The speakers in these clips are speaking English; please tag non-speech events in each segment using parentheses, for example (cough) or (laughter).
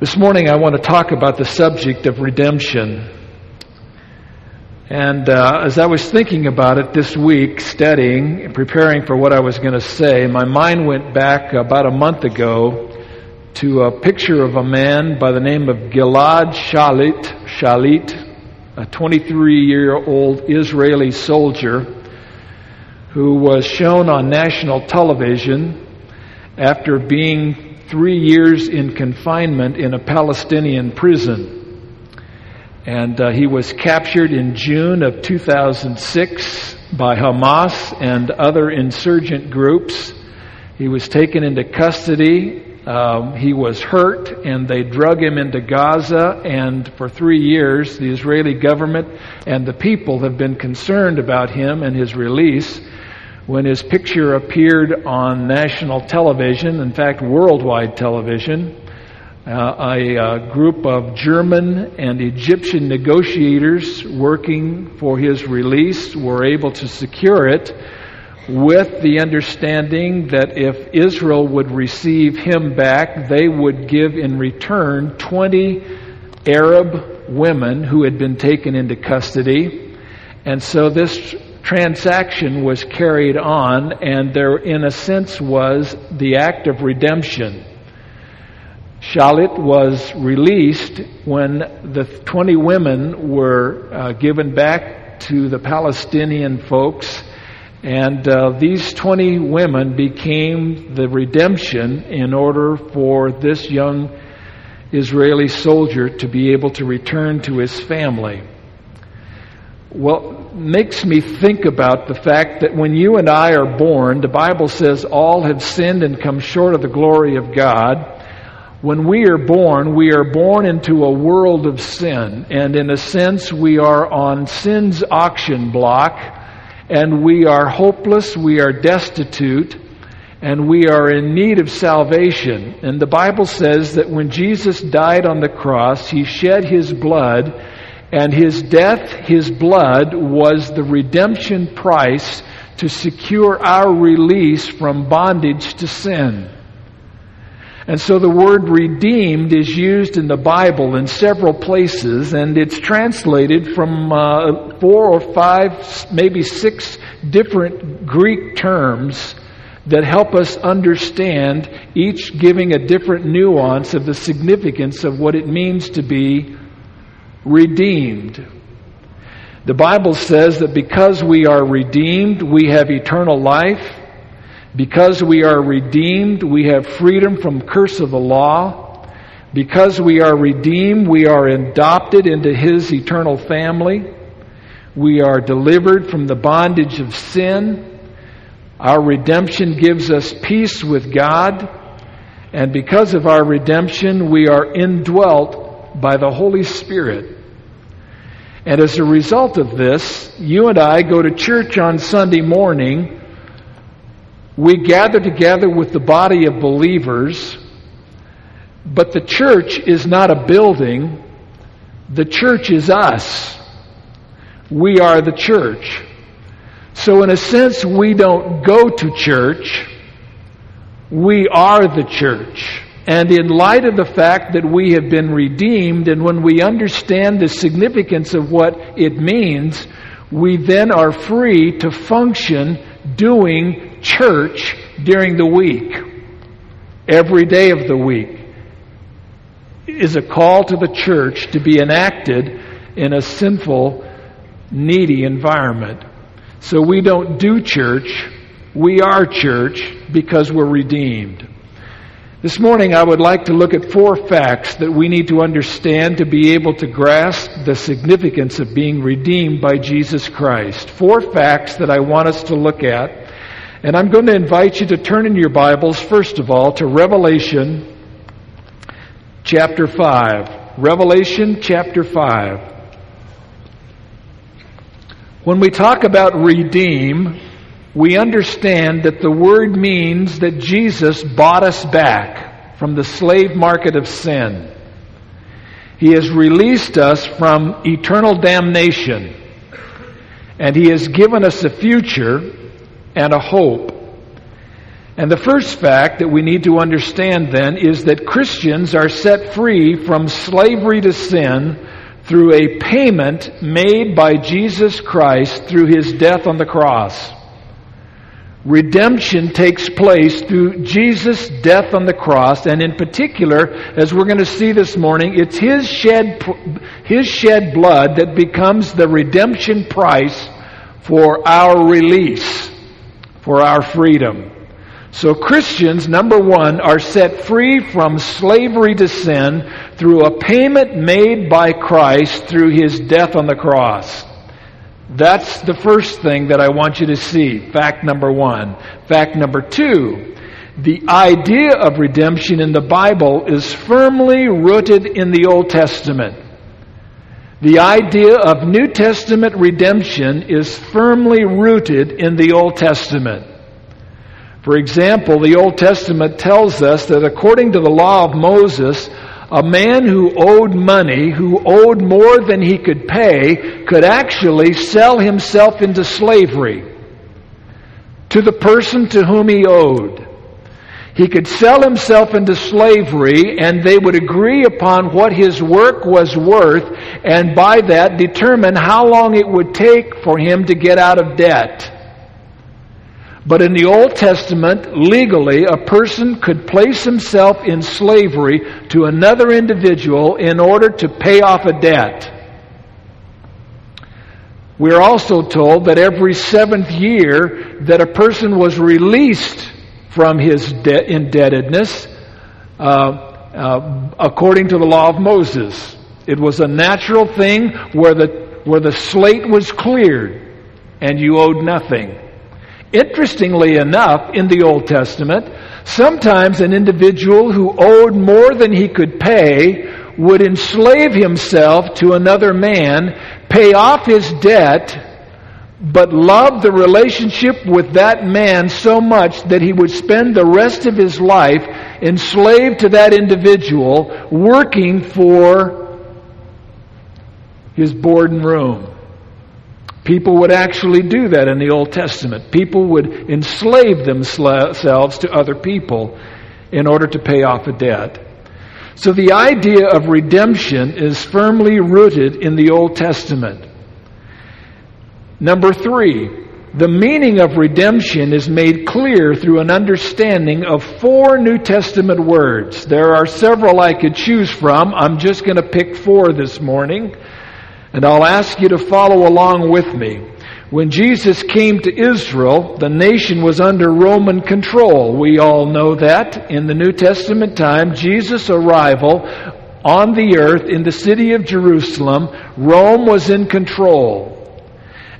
This morning I want to talk about the subject of redemption. And uh, as I was thinking about it this week, studying, preparing for what I was going to say, my mind went back about a month ago to a picture of a man by the name of Gilad Shalit, Shalit, a 23 year old Israeli soldier who was shown on national television after being three years in confinement in a Palestinian prison. And uh, he was captured in June of 2006 by Hamas and other insurgent groups. He was taken into custody. Um, he was hurt, and they drug him into Gaza. And for three years, the Israeli government and the people have been concerned about him and his release when his picture appeared on national television, in fact, worldwide television, uh, a, a, uh, group of German and Egyptian negotiators working for his release were able to secure it with the understanding that if Israel would receive him back, they would give in return 20 Arab women who had been taken into custody. And so this transaction was carried on, and there, in a sense, was the act of redemption. Shalit was released when the 20 women were uh, given back to the Palestinian folks, and uh, these 20 women became the redemption in order for this young Israeli soldier to be able to return to his family. Well, makes me think about the fact that when you and I are born, the Bible says all have sinned and come short of the glory of God. When we are born, we are born into a world of sin, and in a sense, we are on sin's auction block, and we are hopeless, we are destitute, and we are in need of salvation. And the Bible says that when Jesus died on the cross, he shed his blood and his death, his blood, was the redemption price to secure our release from bondage to sin. And so the word redeemed is used in the Bible in several places, and it's translated from uh, four or five, maybe six different Greek terms that help us understand, each giving a different nuance of the significance of what it means to be redeemed. The Bible says that because we are redeemed, we have eternal life. Because we are redeemed, we have freedom from curse of the law. Because we are redeemed, we are adopted into His eternal family. We are delivered from the bondage of sin. Our redemption gives us peace with God. And because of our redemption, we are indwelt by the Holy Spirit. And as a result of this, you and I go to church on Sunday morning. We gather together with the body of believers, but the church is not a building. The church is us. We are the church. So, in a sense, we don't go to church. We are the church. And in light of the fact that we have been redeemed, and when we understand the significance of what it means, we then are free to function doing church during the week. Every day of the week is a call to the church to be enacted in a sinful, needy environment. So we don't do church, we are church because we're redeemed. This morning, I would like to look at four facts that we need to understand to be able to grasp the significance of being redeemed by Jesus Christ. Four facts that I want us to look at. And I'm going to invite you to turn in your Bibles, first of all, to Revelation chapter 5. Revelation chapter 5. When we talk about redeem, we understand that the word means that Jesus bought us back from the slave market of sin. He has released us from eternal damnation, and He has given us a future and a hope. And the first fact that we need to understand then is that Christians are set free from slavery to sin through a payment made by Jesus Christ through his death on the cross. Redemption takes place through Jesus' death on the cross, and in particular, as we're going to see this morning, it's His shed, His shed blood that becomes the redemption price for our release, for our freedom. So Christians, number one, are set free from slavery to sin through a payment made by Christ through His death on the cross. That's the first thing that I want you to see. Fact number one. Fact number two. The idea of redemption in the Bible is firmly rooted in the Old Testament. The idea of New Testament redemption is firmly rooted in the Old Testament. For example, the Old Testament tells us that according to the law of Moses, a man who owed money, who owed more than he could pay, could actually sell himself into slavery to the person to whom he owed. He could sell himself into slavery and they would agree upon what his work was worth and by that determine how long it would take for him to get out of debt. But in the Old Testament, legally, a person could place himself in slavery to another individual in order to pay off a debt. We are also told that every seventh year that a person was released from his debt indebtedness uh, uh, according to the law of Moses. It was a natural thing where the, where the slate was cleared and you owed nothing. Interestingly enough, in the Old Testament, sometimes an individual who owed more than he could pay would enslave himself to another man, pay off his debt, but love the relationship with that man so much that he would spend the rest of his life enslaved to that individual, working for his board and room. People would actually do that in the Old Testament. People would enslave themselves to other people in order to pay off a debt. So the idea of redemption is firmly rooted in the Old Testament. Number three, the meaning of redemption is made clear through an understanding of four New Testament words. There are several I could choose from. I'm just going to pick four this morning. And I'll ask you to follow along with me. When Jesus came to Israel, the nation was under Roman control. We all know that. In the New Testament time, Jesus' arrival on the earth in the city of Jerusalem, Rome was in control.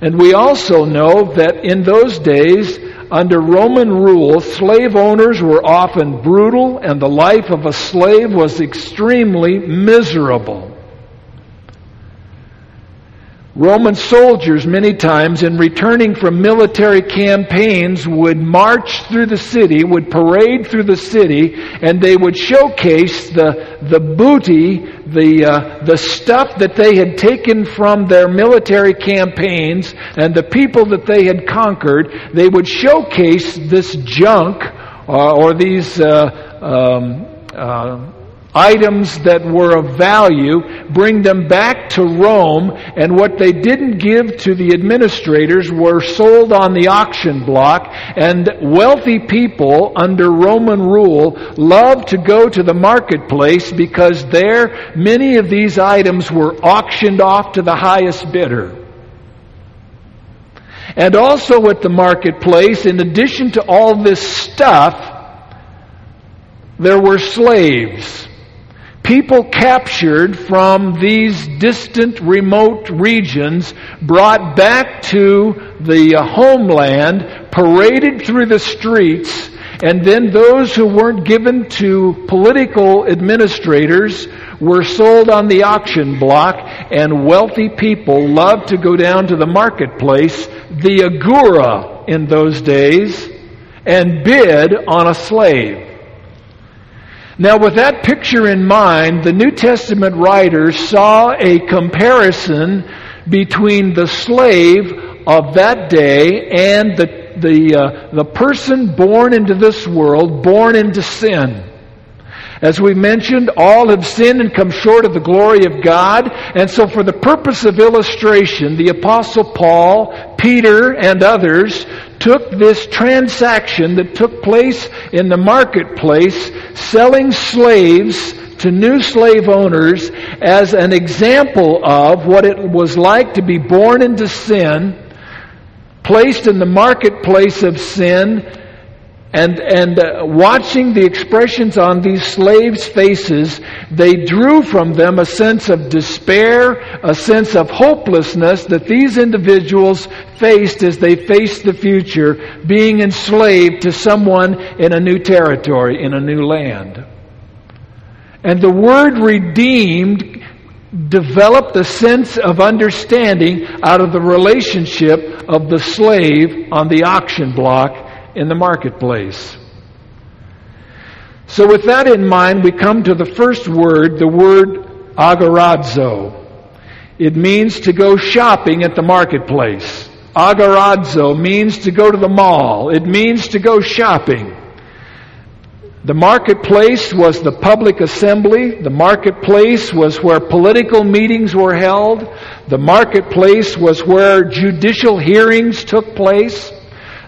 And we also know that in those days, under Roman rule, slave owners were often brutal and the life of a slave was extremely miserable. Roman soldiers, many times, in returning from military campaigns, would march through the city, would parade through the city, and they would showcase the, the booty, the, uh, the stuff that they had taken from their military campaigns and the people that they had conquered. They would showcase this junk uh, or these uh, um, uh, items that were of value, bring them back to Rome, and what they didn't give to the administrators were sold on the auction block, and wealthy people under Roman rule loved to go to the marketplace because there many of these items were auctioned off to the highest bidder. And also at the marketplace, in addition to all this stuff, there were slaves people captured from these distant, remote regions, brought back to the uh, homeland, paraded through the streets, and then those who weren't given to political administrators were sold on the auction block, and wealthy people loved to go down to the marketplace, the agora in those days, and bid on a slave. Now, with that picture in mind, the New Testament writers saw a comparison between the slave of that day and the, the, uh, the person born into this world, born into sin. As we mentioned, all have sinned and come short of the glory of God. And so for the purpose of illustration, the apostle Paul, Peter, and others took this transaction that took place in the marketplace, selling slaves to new slave owners as an example of what it was like to be born into sin, placed in the marketplace of sin, and, and uh, watching the expressions on these slaves' faces, they drew from them a sense of despair, a sense of hopelessness that these individuals faced as they faced the future, being enslaved to someone in a new territory, in a new land. And the word redeemed developed a sense of understanding out of the relationship of the slave on the auction block in the marketplace. So, with that in mind, we come to the first word, the word agorazo. It means to go shopping at the marketplace. Agorazo means to go to the mall. It means to go shopping. The marketplace was the public assembly. The marketplace was where political meetings were held. The marketplace was where judicial hearings took place.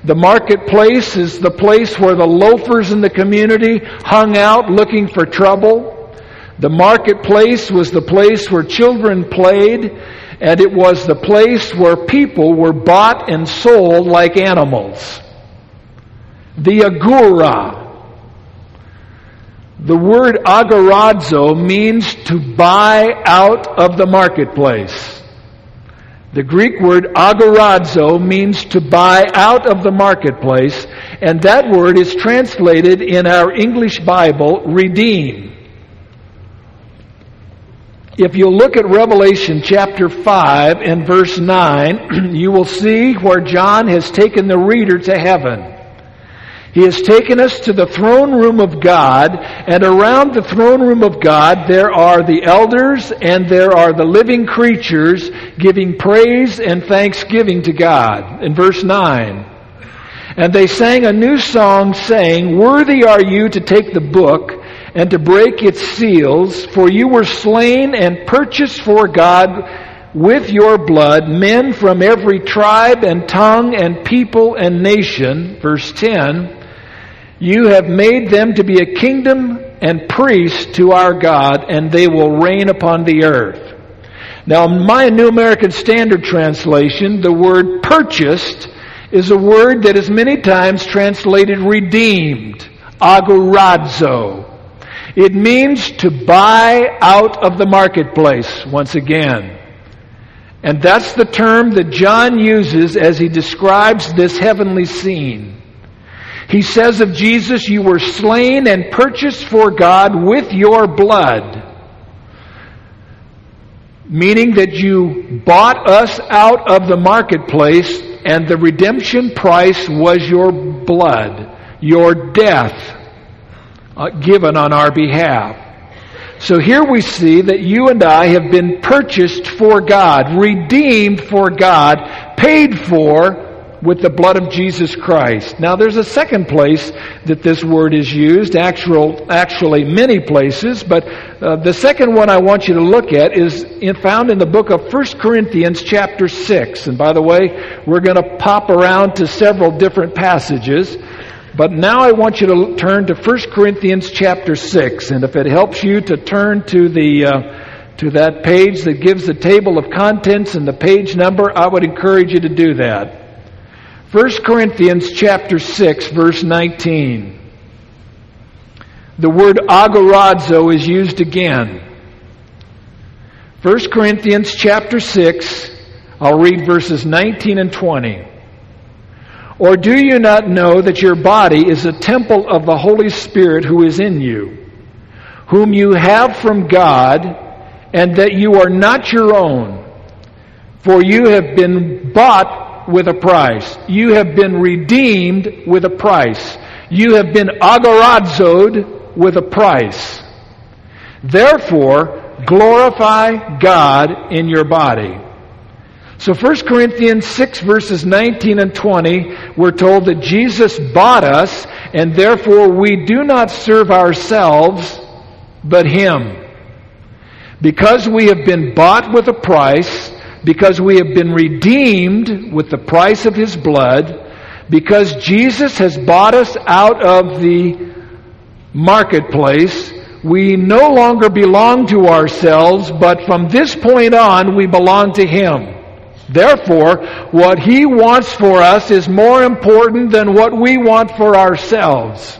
The marketplace is the place where the loafers in the community hung out looking for trouble. The marketplace was the place where children played, and it was the place where people were bought and sold like animals. The agora. The word agorazo means to buy out of the marketplace. The Greek word agorazo means to buy out of the marketplace, and that word is translated in our English Bible, redeem. If you look at Revelation chapter 5 and verse 9, (clears throat) you will see where John has taken the reader to heaven. He has taken us to the throne room of God, and around the throne room of God there are the elders and there are the living creatures giving praise and thanksgiving to God. In verse 9. And they sang a new song saying, Worthy are you to take the book and to break its seals, for you were slain and purchased for God with your blood men from every tribe and tongue and people and nation. Verse 10. You have made them to be a kingdom and priests to our God, and they will reign upon the earth. Now, in my New American Standard Translation, the word purchased is a word that is many times translated redeemed, agorazo. It means to buy out of the marketplace once again. And that's the term that John uses as he describes this heavenly scene. He says of Jesus, You were slain and purchased for God with your blood. Meaning that you bought us out of the marketplace, and the redemption price was your blood, your death uh, given on our behalf. So here we see that you and I have been purchased for God, redeemed for God, paid for with the blood of Jesus Christ. Now there's a second place that this word is used, actual, actually many places, but uh, the second one I want you to look at is in, found in the book of 1 Corinthians chapter 6. And by the way, we're going to pop around to several different passages. But now I want you to turn to 1 Corinthians chapter 6. And if it helps you to turn to the, uh, to that page that gives the table of contents and the page number, I would encourage you to do that. 1 Corinthians chapter 6 verse 19. The word agorazo is used again. 1 Corinthians chapter 6, I'll read verses 19 and 20. Or do you not know that your body is a temple of the Holy Spirit who is in you, whom you have from God, and that you are not your own? For you have been bought with a price. You have been redeemed with a price. You have been agorazoed with a price. Therefore, glorify God in your body. So 1 Corinthians 6 verses 19 and 20, we're told that Jesus bought us and therefore we do not serve ourselves, but Him. Because we have been bought with a price, because we have been redeemed with the price of His blood, because Jesus has bought us out of the marketplace, we no longer belong to ourselves, but from this point on, we belong to Him. Therefore, what He wants for us is more important than what we want for ourselves.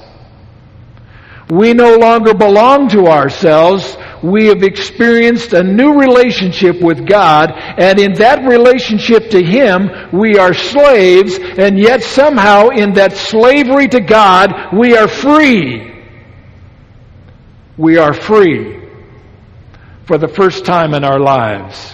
We no longer belong to ourselves. We have experienced a new relationship with God, and in that relationship to Him, we are slaves, and yet somehow in that slavery to God, we are free. We are free for the first time in our lives.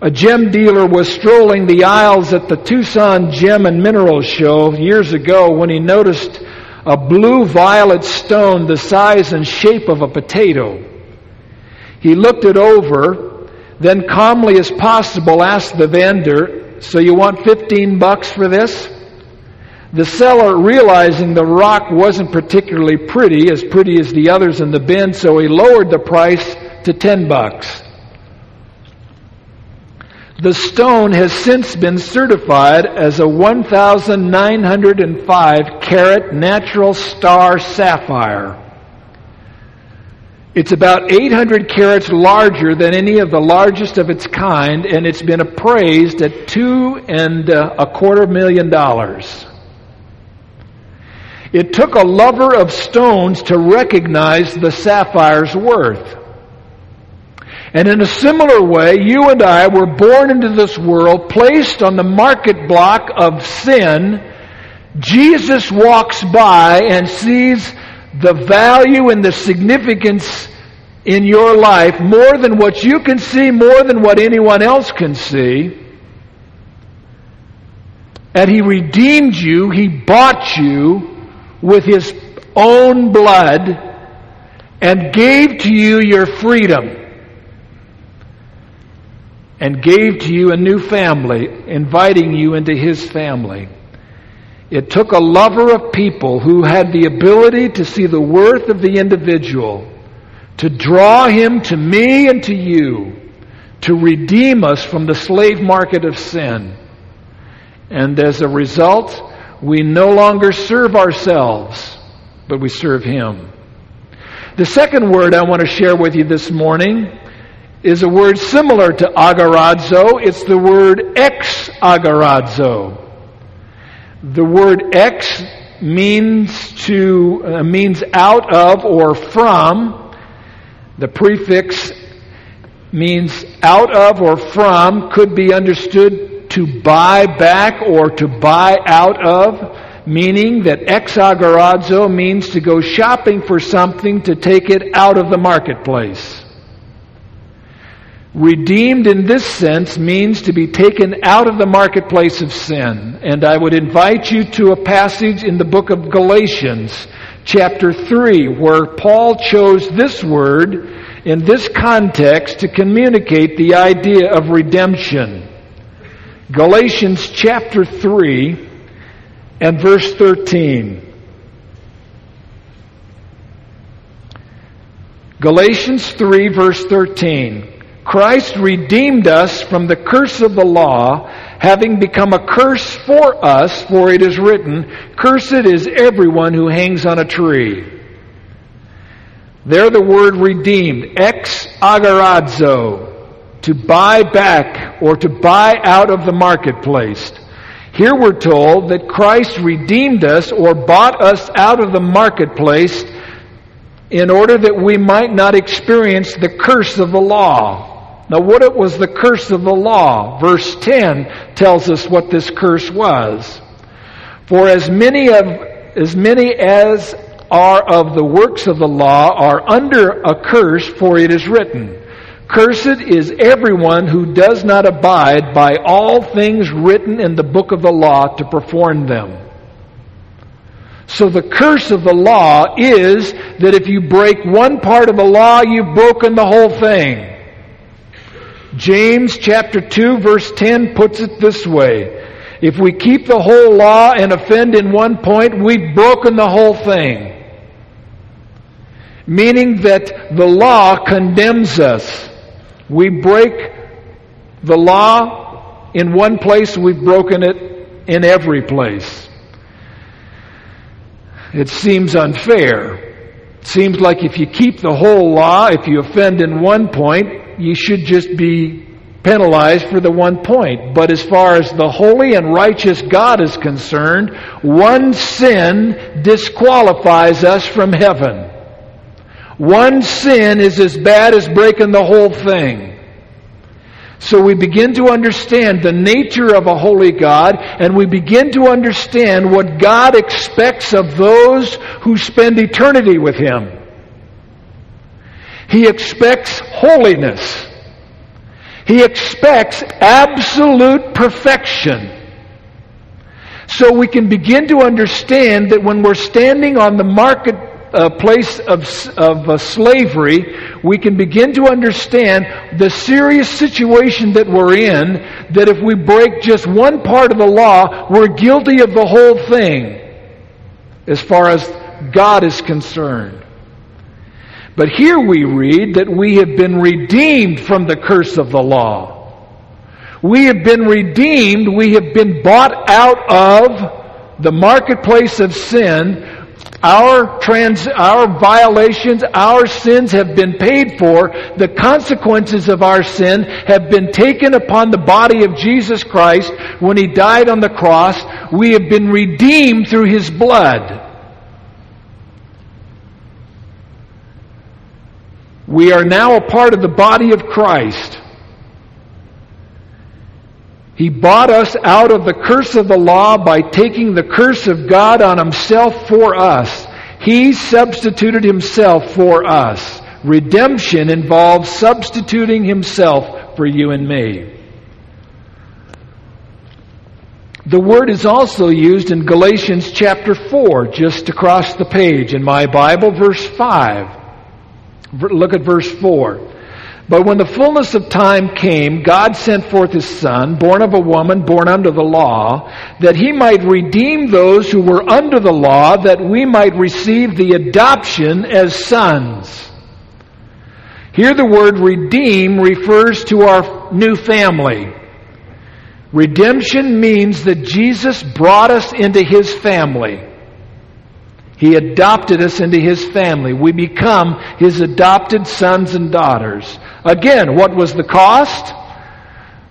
A gem dealer was strolling the aisles at the Tucson Gem and Mineral Show years ago when he noticed a blue violet stone the size and shape of a potato. He looked it over, then calmly as possible asked the vendor, So you want 15 bucks for this? The seller, realizing the rock wasn't particularly pretty, as pretty as the others in the bin, so he lowered the price to 10 bucks. The stone has since been certified as a 1,905 carat natural star sapphire. It's about 800 carats larger than any of the largest of its kind, and it's been appraised at two and uh, a quarter million dollars. It took a lover of stones to recognize the sapphire's worth. And in a similar way, you and I were born into this world, placed on the market block of sin. Jesus walks by and sees the value and the significance in your life more than what you can see, more than what anyone else can see. And He redeemed you, He bought you with His own blood and gave to you your freedom and gave to you a new family, inviting you into his family. It took a lover of people who had the ability to see the worth of the individual, to draw him to me and to you, to redeem us from the slave market of sin. And as a result, we no longer serve ourselves, but we serve him. The second word I want to share with you this morning is a word similar to agorazo. It's the word ex agorazo. The word ex means to uh, means out of or from. The prefix means out of or from could be understood to buy back or to buy out of, meaning that ex agorazo means to go shopping for something to take it out of the marketplace. Redeemed in this sense means to be taken out of the marketplace of sin. And I would invite you to a passage in the book of Galatians, chapter 3, where Paul chose this word in this context to communicate the idea of redemption. Galatians chapter 3 and verse 13. Galatians 3 verse 13. Christ redeemed us from the curse of the law, having become a curse for us, for it is written, Cursed is everyone who hangs on a tree. There the word redeemed, ex agorazo, to buy back or to buy out of the marketplace. Here we're told that Christ redeemed us or bought us out of the marketplace in order that we might not experience the curse of the law. Now, what it was the curse of the law? Verse 10 tells us what this curse was. For as many of, as many as are of the works of the law are under a curse, for it is written, Cursed is everyone who does not abide by all things written in the book of the law to perform them. So the curse of the law is that if you break one part of the law, you've broken the whole thing. James chapter 2 verse 10 puts it this way. If we keep the whole law and offend in one point, we've broken the whole thing. Meaning that the law condemns us. We break the law in one place, we've broken it in every place. It seems unfair. It seems like if you keep the whole law, if you offend in one point, you should just be penalized for the one point. But as far as the holy and righteous God is concerned, one sin disqualifies us from heaven. One sin is as bad as breaking the whole thing. So we begin to understand the nature of a holy God, and we begin to understand what God expects of those who spend eternity with Him. He expects holiness. He expects absolute perfection. So we can begin to understand that when we're standing on the market uh, place of, of uh, slavery, we can begin to understand the serious situation that we're in, that if we break just one part of the law, we're guilty of the whole thing, as far as God is concerned. But here we read that we have been redeemed from the curse of the law. We have been redeemed. We have been bought out of the marketplace of sin. Our trans, our violations, our sins have been paid for. The consequences of our sin have been taken upon the body of Jesus Christ when He died on the cross. We have been redeemed through His blood. We are now a part of the body of Christ. He bought us out of the curse of the law by taking the curse of God on himself for us. He substituted himself for us. Redemption involves substituting himself for you and me. The word is also used in Galatians chapter 4, just across the page in my Bible, verse 5. Look at verse 4. But when the fullness of time came, God sent forth his Son, born of a woman, born under the law, that he might redeem those who were under the law, that we might receive the adoption as sons. Here the word redeem refers to our new family. Redemption means that Jesus brought us into his family. He adopted us into His family. We become His adopted sons and daughters. Again, what was the cost?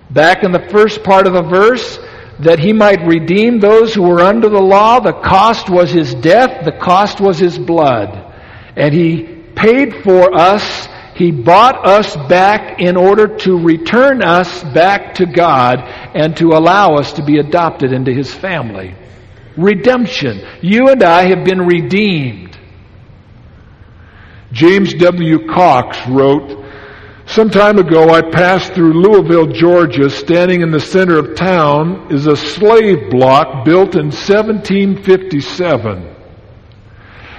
Back in the first part of the verse, that He might redeem those who were under the law, the cost was His death, the cost was His blood. And He paid for us, He bought us back in order to return us back to God and to allow us to be adopted into His family redemption. You and I have been redeemed. James W. Cox wrote, some time ago I passed through Louisville, Georgia. Standing in the center of town is a slave block built in 1757.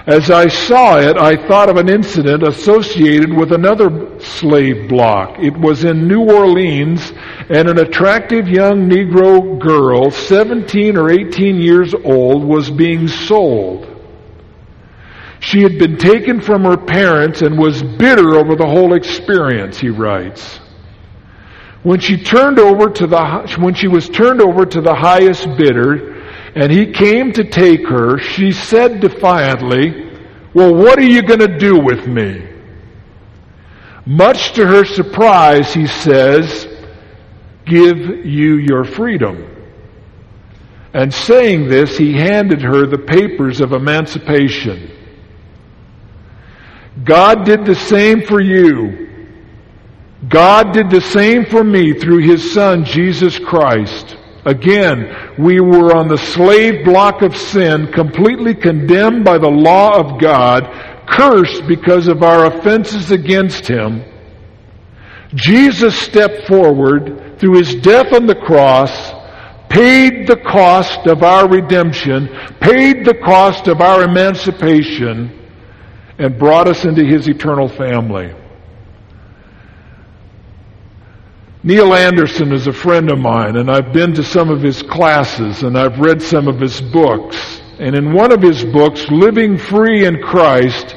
As I saw it, I thought of an incident associated with another slave block. It was in New Orleans, and an attractive young Negro girl, 17 or 18 years old, was being sold. She had been taken from her parents and was bitter over the whole experience, he writes. When she turned over to the, when she was turned over to the highest bidder, and he came to take her, she said defiantly, Well, what are you going to do with me? Much to her surprise, he says, Give you your freedom. And saying this, he handed her the papers of emancipation. God did the same for you. God did the same for me through His Son, Jesus Christ. Again, we were on the slave block of sin, completely condemned by the law of God, cursed because of our offenses against Him. Jesus stepped forward through His death on the cross, paid the cost of our redemption, paid the cost of our emancipation, and brought us into His eternal family. Neil Anderson is a friend of mine, and I've been to some of his classes and I've read some of his books. And in one of his books, Living Free in Christ,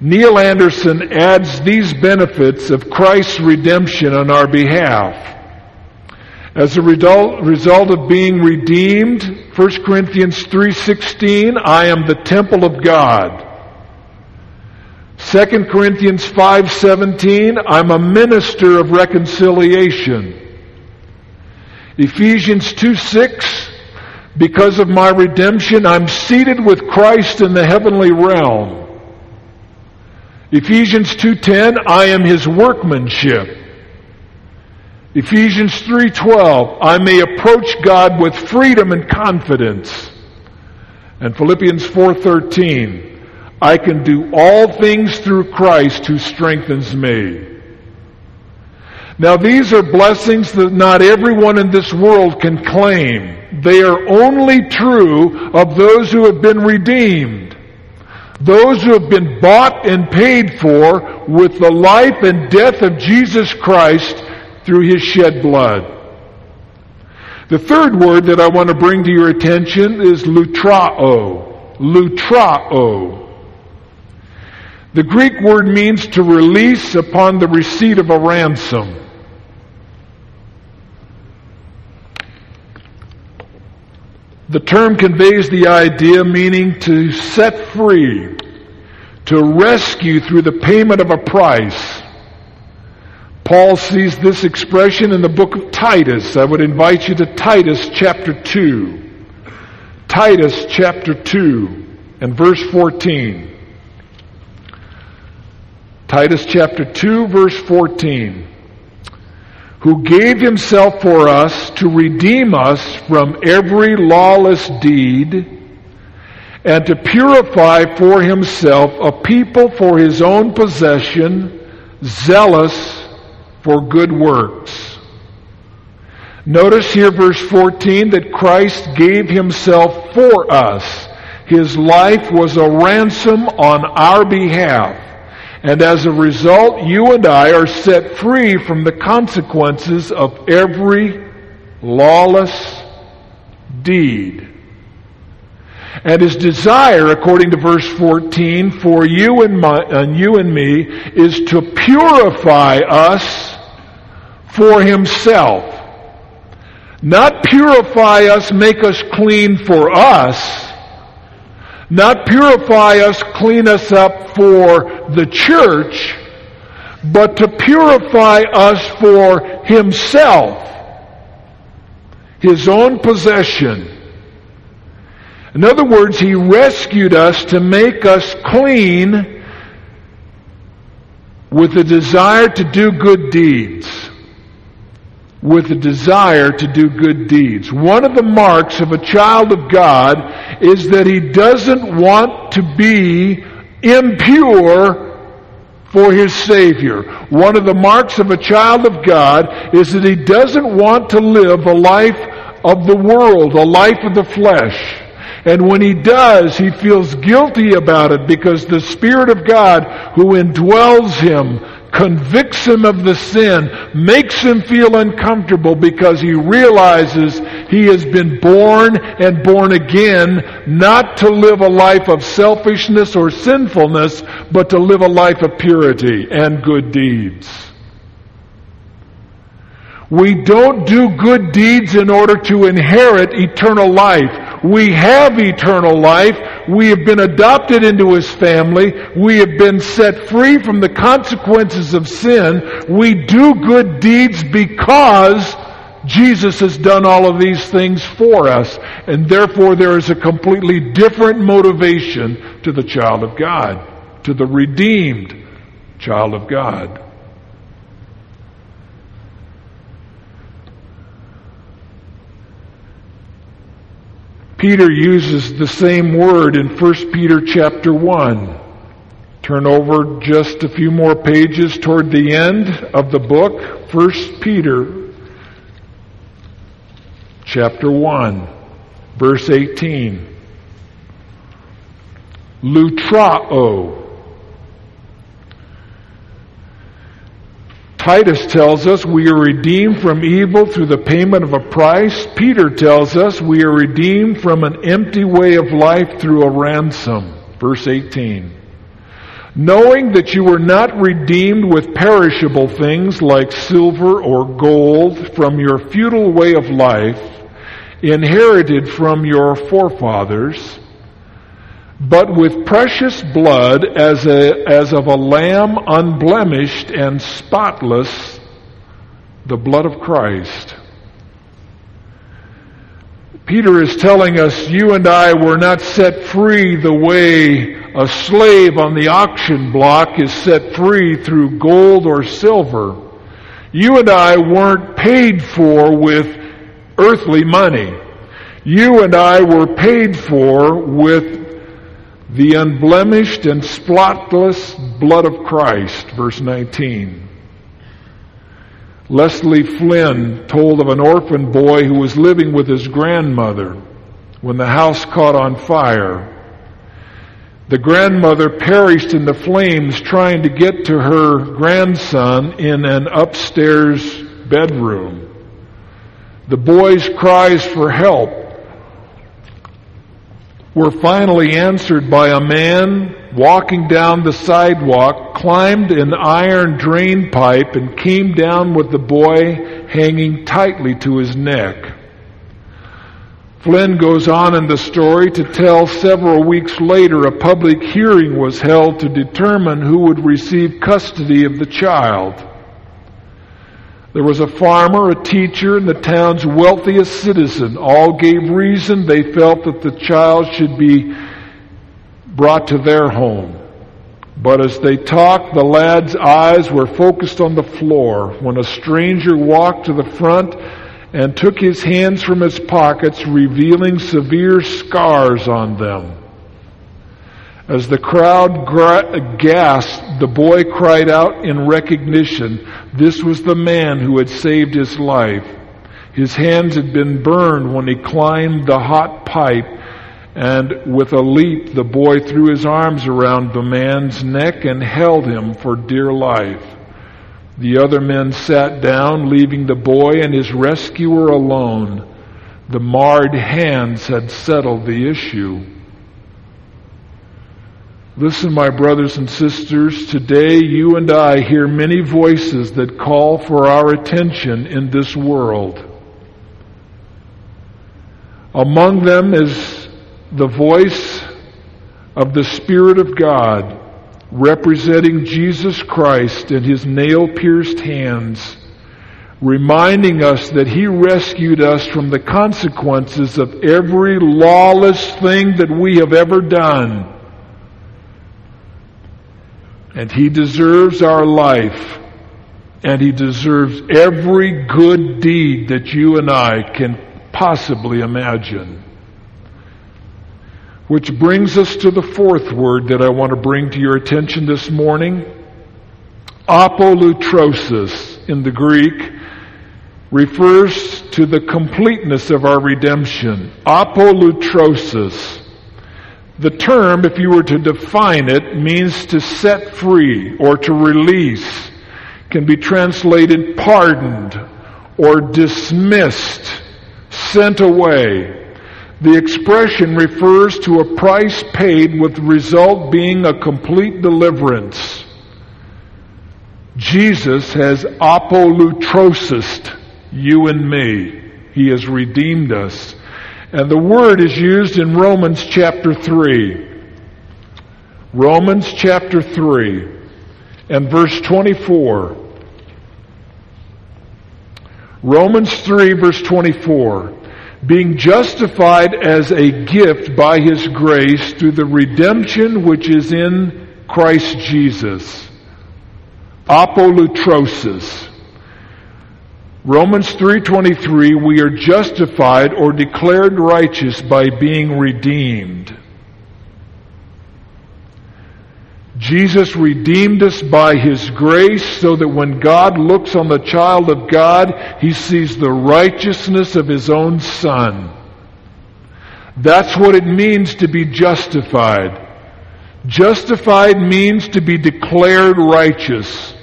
Neil Anderson adds these benefits of Christ's redemption on our behalf. As a result, of being redeemed, 1 Corinthians 3:16, I am the temple of God. 2 Corinthians 5:17, I'm a minister of reconciliation. Ephesians 2:6, because of my redemption, I'm seated with Christ in the heavenly realm. Ephesians 2:10, I am his workmanship. Ephesians 3:12, I may approach God with freedom and confidence. And Philippians 4:13, I can do all things through Christ who strengthens me. Now these are blessings that not everyone in this world can claim. They are only true of those who have been redeemed. Those who have been bought and paid for with the life and death of Jesus Christ through his shed blood. The third word that I want to bring to your attention is lutrao. Lutrao. The Greek word means to release upon the receipt of a ransom. The term conveys the idea meaning to set free, to rescue through the payment of a price. Paul sees this expression in the book of Titus. I would invite you to Titus chapter 2. Titus chapter 2 and verse 14. Titus chapter 2 verse 14. Who gave himself for us to redeem us from every lawless deed and to purify for himself a people for his own possession, zealous for good works. Notice here verse 14 that Christ gave himself for us. His life was a ransom on our behalf. And as a result, you and I are set free from the consequences of every lawless deed. And his desire, according to verse 14, for you and, my, and you and me is to purify us for himself. Not purify us, make us clean for us, not purify us, clean us up for the church, but to purify us for himself, his own possession. In other words, he rescued us to make us clean with a desire to do good deeds with a desire to do good deeds. One of the marks of a child of God is that he doesn't want to be impure for his Savior. One of the marks of a child of God is that he doesn't want to live a life of the world, a life of the flesh. And when he does, he feels guilty about it because the Spirit of God who indwells him convicts him of the sin, makes him feel uncomfortable because he realizes he has been born and born again not to live a life of selfishness or sinfulness, but to live a life of purity and good deeds. We don't do good deeds in order to inherit eternal life. We have eternal life. We have been adopted into His family. We have been set free from the consequences of sin. We do good deeds because Jesus has done all of these things for us. And therefore there is a completely different motivation to the child of God, to the redeemed child of God. Peter uses the same word in 1 Peter chapter 1. Turn over just a few more pages toward the end of the book, 1 Peter chapter 1, verse 18. Lutrao. Titus tells us we are redeemed from evil through the payment of a price. Peter tells us we are redeemed from an empty way of life through a ransom. Verse 18. Knowing that you were not redeemed with perishable things like silver or gold from your futile way of life, inherited from your forefathers, but with precious blood as, a, as of a lamb unblemished and spotless, the blood of Christ. Peter is telling us you and I were not set free the way a slave on the auction block is set free through gold or silver. You and I weren't paid for with earthly money. You and I were paid for with the unblemished and spotless blood of Christ, verse 19. Leslie Flynn told of an orphan boy who was living with his grandmother when the house caught on fire. The grandmother perished in the flames trying to get to her grandson in an upstairs bedroom. The boy's cries for help were finally answered by a man walking down the sidewalk, climbed an iron drain pipe, and came down with the boy hanging tightly to his neck. Flynn goes on in the story to tell several weeks later a public hearing was held to determine who would receive custody of the child. There was a farmer, a teacher, and the town's wealthiest citizen. All gave reason they felt that the child should be brought to their home. But as they talked, the lad's eyes were focused on the floor when a stranger walked to the front and took his hands from his pockets, revealing severe scars on them. As the crowd gasped, the boy cried out in recognition. This was the man who had saved his life. His hands had been burned when he climbed the hot pipe, and with a leap, the boy threw his arms around the man's neck and held him for dear life. The other men sat down, leaving the boy and his rescuer alone. The marred hands had settled the issue. Listen, my brothers and sisters, today you and I hear many voices that call for our attention in this world. Among them is the voice of the Spirit of God representing Jesus Christ in his nail pierced hands, reminding us that he rescued us from the consequences of every lawless thing that we have ever done and He deserves our life. And He deserves every good deed that you and I can possibly imagine. Which brings us to the fourth word that I want to bring to your attention this morning. Apolutrosis in the Greek refers to the completeness of our redemption. Apolutrosis. The term, if you were to define it, means to set free or to release, can be translated pardoned or dismissed, sent away. The expression refers to a price paid with result being a complete deliverance. Jesus has apolutrosised you and me. He has redeemed us. And the word is used in Romans chapter 3. Romans chapter 3 and verse 24. Romans 3 verse 24. Being justified as a gift by His grace through the redemption which is in Christ Jesus. Apolutrosis. Romans 3:23 we are justified or declared righteous by being redeemed. Jesus redeemed us by his grace so that when God looks on the child of God, he sees the righteousness of his own son. That's what it means to be justified. Justified means to be declared righteous.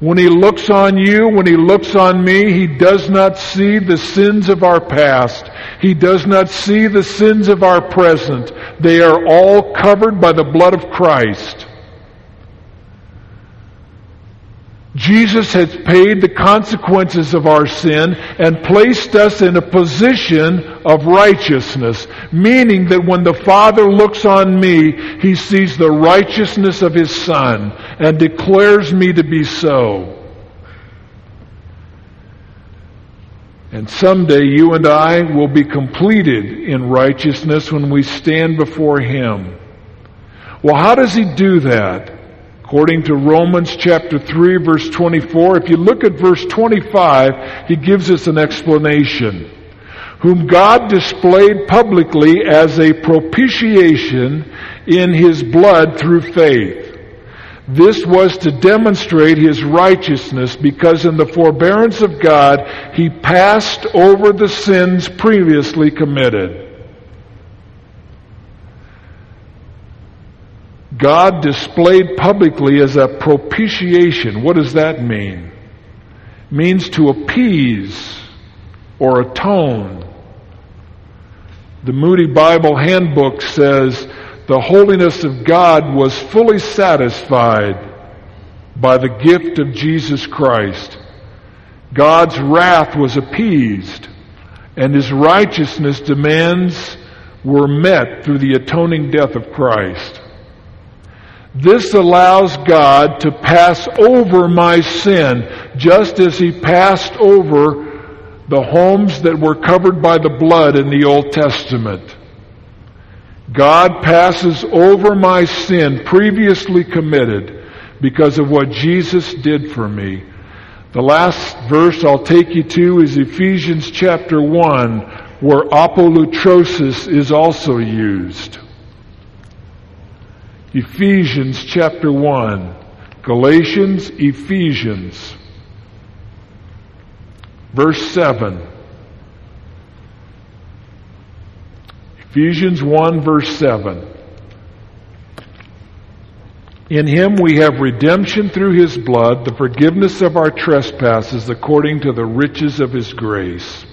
When he looks on you, when he looks on me, he does not see the sins of our past. He does not see the sins of our present. They are all covered by the blood of Christ. Jesus has paid the consequences of our sin and placed us in a position of righteousness, meaning that when the Father looks on me, he sees the righteousness of his Son and declares me to be so. And someday you and I will be completed in righteousness when we stand before him. Well, how does he do that? According to Romans chapter 3 verse 24, if you look at verse 25, he gives us an explanation. Whom God displayed publicly as a propitiation in his blood through faith. This was to demonstrate his righteousness because in the forbearance of God, he passed over the sins previously committed. God displayed publicly as a propitiation. What does that mean? It means to appease or atone. The Moody Bible Handbook says the holiness of God was fully satisfied by the gift of Jesus Christ. God's wrath was appeased and his righteousness demands were met through the atoning death of Christ. This allows God to pass over my sin just as He passed over the homes that were covered by the blood in the Old Testament. God passes over my sin previously committed because of what Jesus did for me. The last verse I'll take you to is Ephesians chapter 1 where apolutrosis is also used. Ephesians chapter 1. Galatians, Ephesians. Verse 7. Ephesians 1 verse 7. In him we have redemption through his blood, the forgiveness of our trespasses according to the riches of his grace.